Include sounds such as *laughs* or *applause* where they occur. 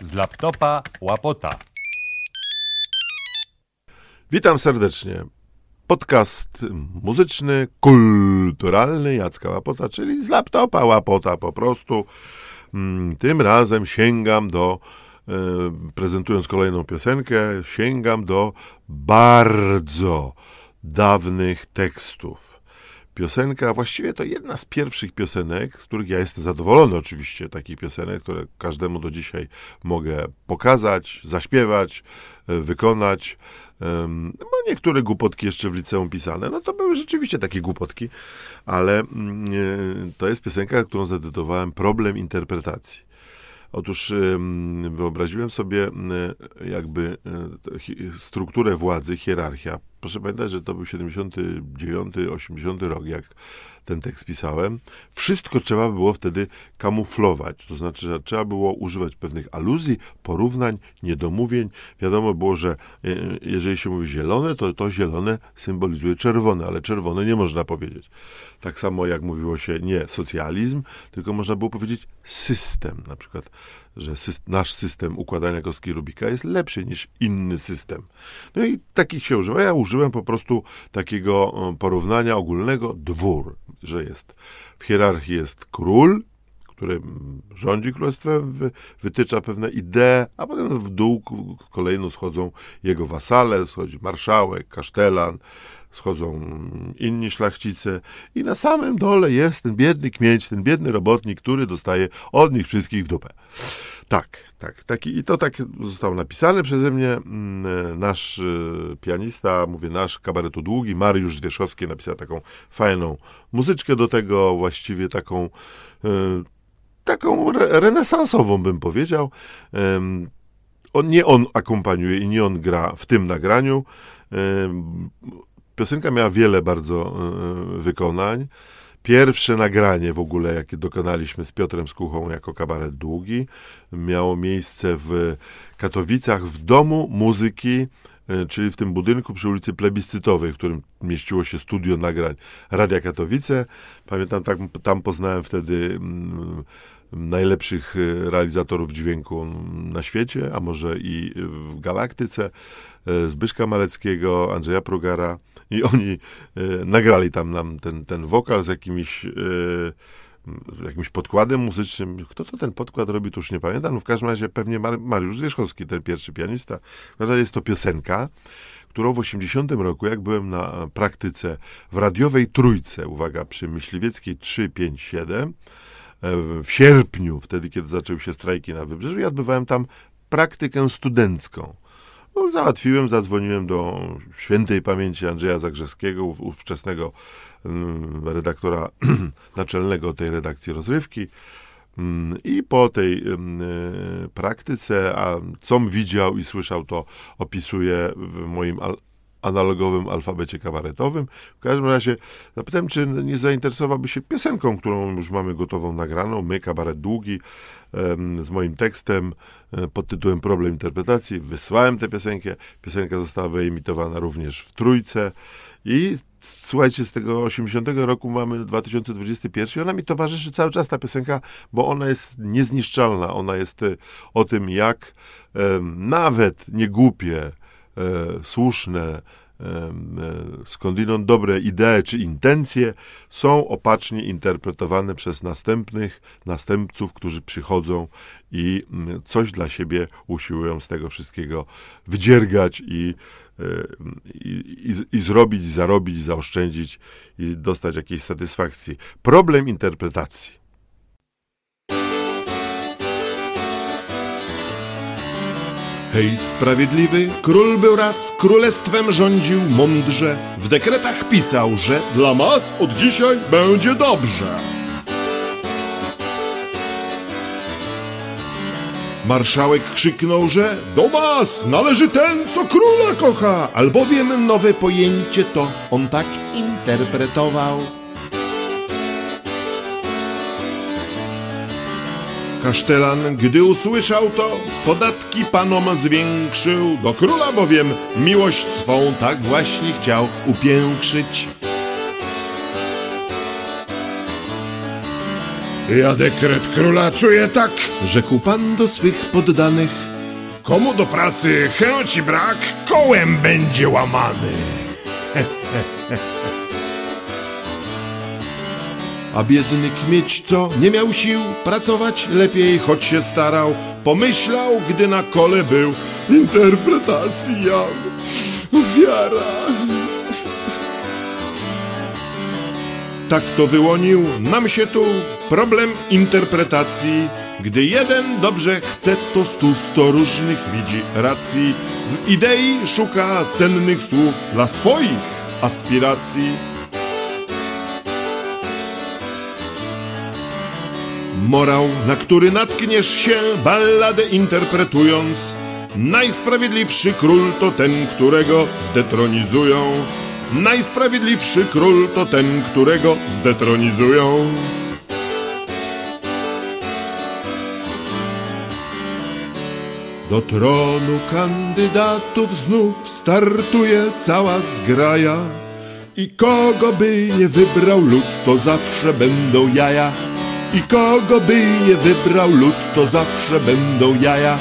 Z laptopa łapota. Witam serdecznie. Podcast muzyczny, kulturalny Jacka Łapota, czyli z laptopa Łapota po prostu. Mm, Tym razem sięgam do, e, prezentując kolejną piosenkę, sięgam do bardzo dawnych tekstów. Piosenka, właściwie to jedna z pierwszych piosenek, z których ja jestem zadowolony oczywiście, takich piosenek, które każdemu do dzisiaj mogę pokazać, zaśpiewać, e, wykonać. Em, No niektóre głupotki jeszcze w liceum pisane, no to były rzeczywiście takie głupotki, ale mm, e, to jest piosenka, którą zatytułowałem Problem interpretacji. Otóż em, wyobraziłem sobie jakby e, hi- strukturę władzy, hierarchia. Proszę pamiętać, że to był 79, 80 rok, jak ten tekst pisałem. Wszystko trzeba było wtedy kamuflować. To znaczy, że trzeba było używać pewnych aluzji, porównań, niedomówień. Wiadomo było, że e, jeżeli się mówi zielone, to to zielone symbolizuje czerwone, ale czerwone nie można powiedzieć. Tak samo jak mówiło się nie socjalizm, tylko można było powiedzieć system. Na przykład, że nasz system układania kostki Rubika jest lepszy niż inny system. No i takich się używa. Ja użyłem po prostu takiego e, porównania ogólnego. Dwór, że jest w hierarchii jest król, który mm, rządzi królestwem, wy, wytycza pewne idee, a potem w dół kolejno schodzą jego wasale, schodzi marszałek, kasztelan, schodzą inni szlachcice i na samym dole jest ten biedny kmieć, ten biedny robotnik, który dostaje od nich wszystkich w dupę. Tak, tak, taki, i to tak zostało napisane przeze mnie. Mm, Nasz y, pianista, mówię nasz, kabaretu długi, Mariusz Zwierzchowski napisał taką fajną muzyczkę do tego, właściwie taką y, taką re renesansową, bym powiedział. On, nie on akompaniuje i nie on gra w tym nagraniu. Piosenka miała wiele bardzo e, wykonań. Pierwsze nagranie w ogóle, jakie dokonaliśmy z Piotrem Skuchą jako kabaret długi, miało miejsce w Katowicach w Domu Muzyki, e, czyli w tym budynku przy ulicy Plebiscytowej, w którym mieściło się studio nagrań Radia Katowice. Pamiętam, tak, tam poznałem wtedy mm, najlepszych e, realizatorów dźwięku na świecie, a może i w galaktyce, e, Zbyszka Maleckiego, Andrzeja Prugara i oni e, nagrali tam nam ten, ten wokal z jakimiś, e, jakimś podkładem muzycznym. Kto to ten podkład robi, to już nie pamiętam. No w każdym razie pewnie Mar- Mariusz Zwierzchowski, ten pierwszy pianista. W każdym razie jest to piosenka, którą w 80 roku, jak byłem na praktyce w radiowej trójce, uwaga, przy Myśliwieckiej 3, 5, 7, w sierpniu, wtedy kiedy zaczęły się strajki na Wybrzeżu, ja odbywałem tam praktykę studencką. No, załatwiłem, zadzwoniłem do świętej pamięci Andrzeja Zagrzewskiego, ów- ówczesnego mm, redaktora *clears throat* naczelnego tej redakcji rozrywki. Mm, I po tej mm, e, praktyce, a com widział i słyszał, to opisuję w moim analogowym alfabecie kabaretowym. W każdym razie zapytałem, czy nie zainteresowałby się piosenką, którą już mamy gotową nagraną, my, kabaret długi, z moim tekstem e, pod tytułem Problem interpretacji. Wysłałem tę piosenkę. Piosenka została wyemitowana również w Trójce i słuchajcie, z tego 80 roku mamy 2021 i ona mi towarzyszy cały czas ta piosenka, bo ona jest niezniszczalna. Ona jest e, o tym, jak nawet niegłupie, słuszne, em, e, skądinąd dobre idee czy intencje są opacznie interpretowane przez następnych następców, którzy przychodzą i mm, coś dla siebie usiłują z tego wszystkiego wydziergać i, e, i, i, i zrobić, zarobić, zaoszczędzić i dostać jakiejś satysfakcji. Problem interpretacji. Hej, sprawiedliwy, król był raz, królestwem rządził mądrze. W dekretach pisał, że dla mas od dzisiaj będzie dobrze. Marszałek krzyknął, że do mas należy ten, co króla kocha, albowiem nowe pojęcie to on tak interpretował. Kasztelan, gdy usłyszał to, podatki panom zwiększył, do króla bowiem miłość swą tak właśnie chciał upiększyć. Ja dekret króla czuję tak, rzekł pan do swych poddanych. Komu do pracy chęci brak, kołem będzie łamany. *laughs* A biedny kmieć, co nie miał sił pracować lepiej, choć się starał, pomyślał, gdy na kole był interpretacja, ofiara. Tak to wyłonił nam się tu problem interpretacji. Gdy jeden dobrze chce, to stu sto różnych widzi racji. W idei szuka cennych słów dla swoich aspiracji. Morał, na który natkniesz się, balladę interpretując. Najsprawiedliwszy król to ten, którego zdetronizują. Najsprawiedliwszy król to ten, którego zdetronizują. Do tronu kandydatów znów startuje cała zgraja. I kogo by nie wybrał lud, to zawsze będą jaja. I kogo by nie wybrał lud, to zawsze będą jaja.